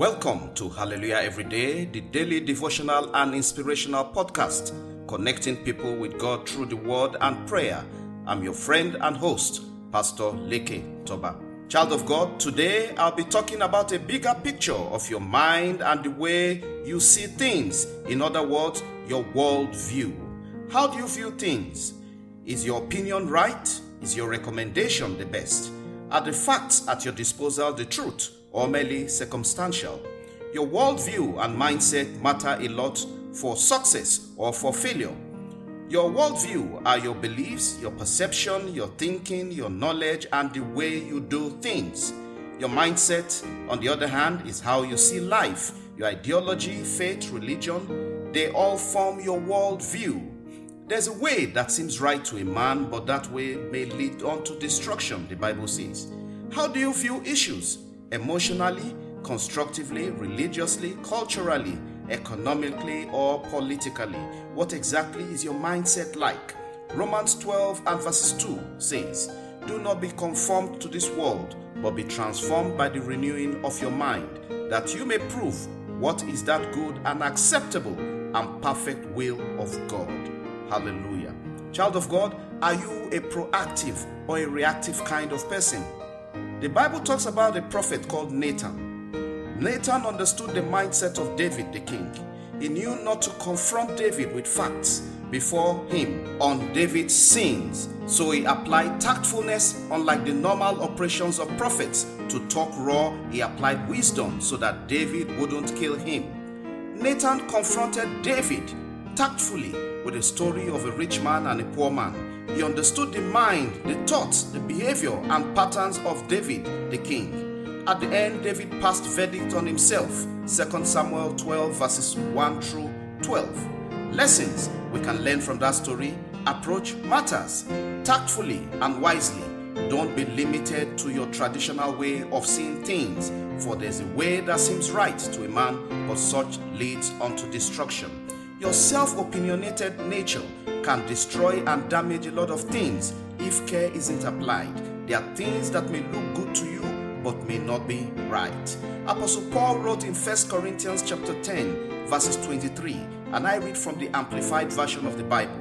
Welcome to Hallelujah Every Day, the daily devotional and inspirational podcast, connecting people with God through the word and prayer. I'm your friend and host, Pastor Leke Toba. Child of God, today I'll be talking about a bigger picture of your mind and the way you see things. In other words, your world view. How do you view things? Is your opinion right? Is your recommendation the best? Are the facts at your disposal the truth or merely circumstantial? Your worldview and mindset matter a lot for success or for failure. Your worldview are your beliefs, your perception, your thinking, your knowledge, and the way you do things. Your mindset, on the other hand, is how you see life. Your ideology, faith, religion, they all form your worldview. There's a way that seems right to a man, but that way may lead on to destruction, the Bible says. How do you view issues? Emotionally, constructively, religiously, culturally, economically, or politically? What exactly is your mindset like? Romans 12 and verses 2 says, Do not be conformed to this world, but be transformed by the renewing of your mind, that you may prove what is that good and acceptable and perfect will of God. Hallelujah. Child of God, are you a proactive or a reactive kind of person? The Bible talks about a prophet called Nathan. Nathan understood the mindset of David the king. He knew not to confront David with facts before him on David's sins. So he applied tactfulness, unlike the normal operations of prophets. To talk raw, he applied wisdom so that David wouldn't kill him. Nathan confronted David tactfully with a story of a rich man and a poor man. He understood the mind, the thoughts, the behavior, and patterns of David the king. At the end, David passed verdict on himself. 2 Samuel 12, verses 1 through 12. Lessons we can learn from that story approach matters tactfully and wisely. Don't be limited to your traditional way of seeing things, for there's a way that seems right to a man, but such leads unto destruction. Your self opinionated nature can destroy and damage a lot of things if care isn't applied. There are things that may look good to you but may not be right. Apostle Paul wrote in 1 Corinthians chapter 10 verses 23 and I read from the amplified version of the Bible.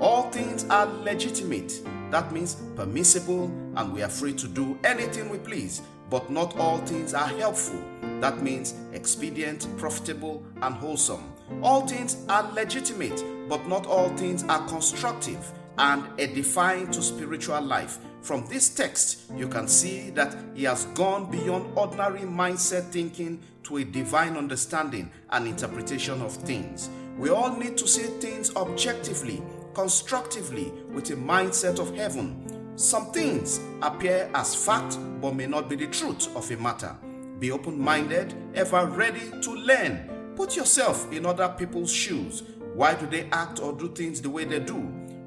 All things are legitimate. That means permissible and we are free to do anything we please, but not all things are helpful. That means expedient, profitable and wholesome. All things are legitimate, but not all things are constructive and edifying to spiritual life. From this text, you can see that he has gone beyond ordinary mindset thinking to a divine understanding and interpretation of things. We all need to see things objectively, constructively, with a mindset of heaven. Some things appear as fact but may not be the truth of a matter. Be open minded, ever ready to learn Put yourself in other people's shoes. Why do they act or do things the way they do?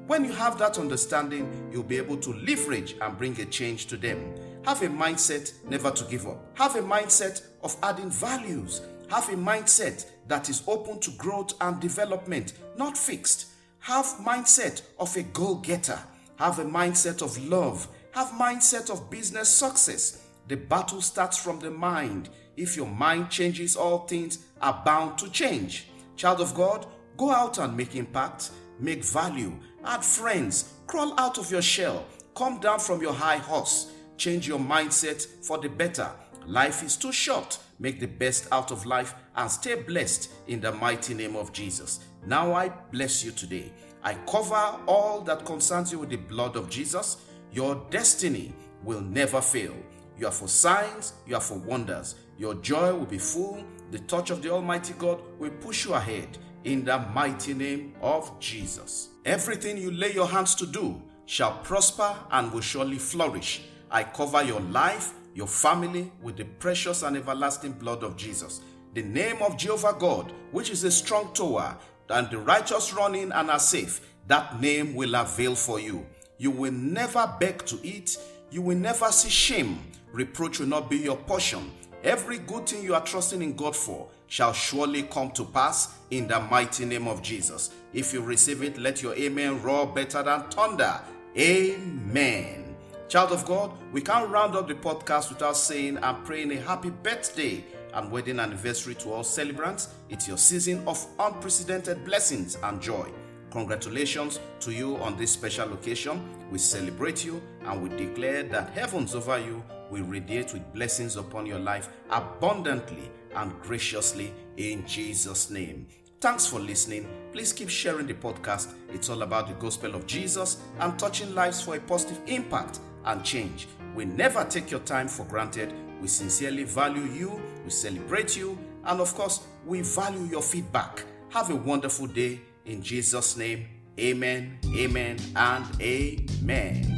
When you have that understanding, you'll be able to leverage and bring a change to them. Have a mindset never to give up. Have a mindset of adding values. Have a mindset that is open to growth and development, not fixed. Have mindset of a goal-getter. Have a mindset of love. Have mindset of business success. The battle starts from the mind. If your mind changes, all things are bound to change. Child of God, go out and make impact, make value, add friends, crawl out of your shell, come down from your high horse, change your mindset for the better. Life is too short. Make the best out of life and stay blessed in the mighty name of Jesus. Now I bless you today. I cover all that concerns you with the blood of Jesus. Your destiny will never fail. You are for signs, you are for wonders. Your joy will be full. The touch of the Almighty God will push you ahead in the mighty name of Jesus. Everything you lay your hands to do shall prosper and will surely flourish. I cover your life, your family with the precious and everlasting blood of Jesus. The name of Jehovah God, which is a strong tower, and the righteous run in and are safe, that name will avail for you. You will never beg to eat, you will never see shame. Reproach will not be your portion. Every good thing you are trusting in God for shall surely come to pass in the mighty name of Jesus. If you receive it, let your amen roar better than thunder. Amen. Child of God, we can't round up the podcast without saying and praying a happy birthday and wedding anniversary to all celebrants. It's your season of unprecedented blessings and joy. Congratulations to you on this special occasion. We celebrate you and we declare that heavens over you will radiate with blessings upon your life abundantly and graciously in Jesus' name. Thanks for listening. Please keep sharing the podcast. It's all about the gospel of Jesus and touching lives for a positive impact and change. We never take your time for granted. We sincerely value you, we celebrate you, and of course, we value your feedback. Have a wonderful day in Jesus' name, amen, amen, and amen.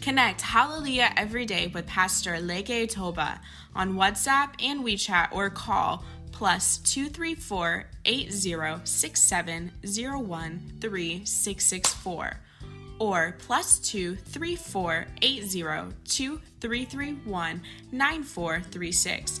Connect Hallelujah every day with Pastor Leke Toba on WhatsApp and WeChat or call plus 234 8067 013 or plus 234 80 2331 9436